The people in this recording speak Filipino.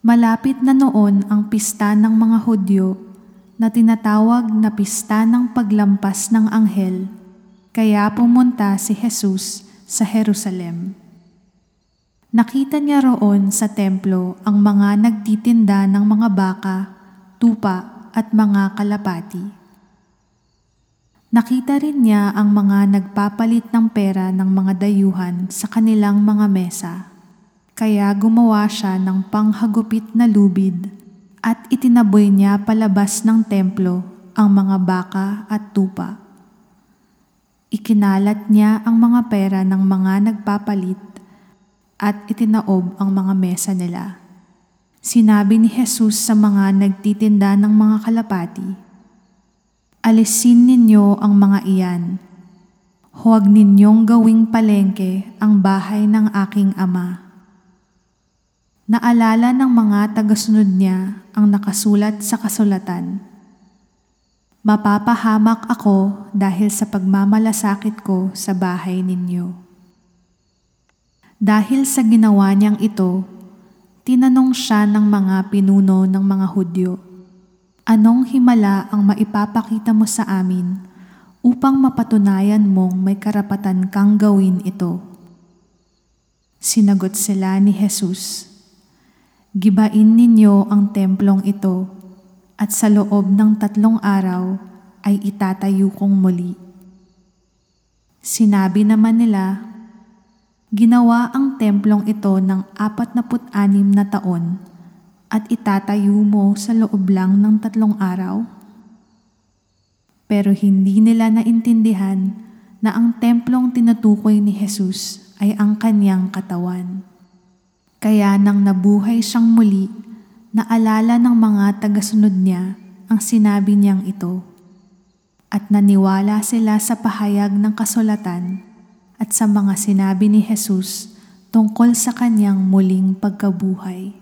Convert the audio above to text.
Malapit na noon ang pista ng mga Hudyo na tinatawag na pista ng paglampas ng anghel, kaya pumunta si Jesus sa Jerusalem. Nakita niya roon sa templo ang mga nagtitinda ng mga baka, tupa at mga kalapati. Nakita rin niya ang mga nagpapalit ng pera ng mga dayuhan sa kanilang mga mesa. Kaya gumawa siya ng panghagupit na lubid at itinaboy niya palabas ng templo ang mga baka at tupa. Ikinalat niya ang mga pera ng mga nagpapalit at itinaob ang mga mesa nila. Sinabi ni Jesus sa mga nagtitinda ng mga kalapati, Alisin ninyo ang mga iyan. Huwag ninyong gawing palengke ang bahay ng aking ama. Naalala ng mga tagasunod niya ang nakasulat sa kasulatan. Mapapahamak ako dahil sa pagmamalasakit ko sa bahay ninyo. Dahil sa ginawa niyang ito, tinanong siya ng mga pinuno ng mga Hudyo, Anong himala ang maipapakita mo sa amin upang mapatunayan mong may karapatan kang gawin ito? Sinagot sila ni Jesus, Gibain ninyo ang templong ito at sa loob ng tatlong araw ay itatayo kong muli. Sinabi naman nila, Ginawa ang templong ito ng apat na put-anim na taon at itatayo mo sa loob lang ng tatlong araw? Pero hindi nila naintindihan na ang templong tinutukoy ni Jesus ay ang kanyang katawan. Kaya nang nabuhay siyang muli, naalala ng mga tagasunod niya ang sinabi niyang ito. At naniwala sila sa pahayag ng kasulatan at sa mga sinabi ni Jesus tungkol sa kanyang muling pagkabuhay.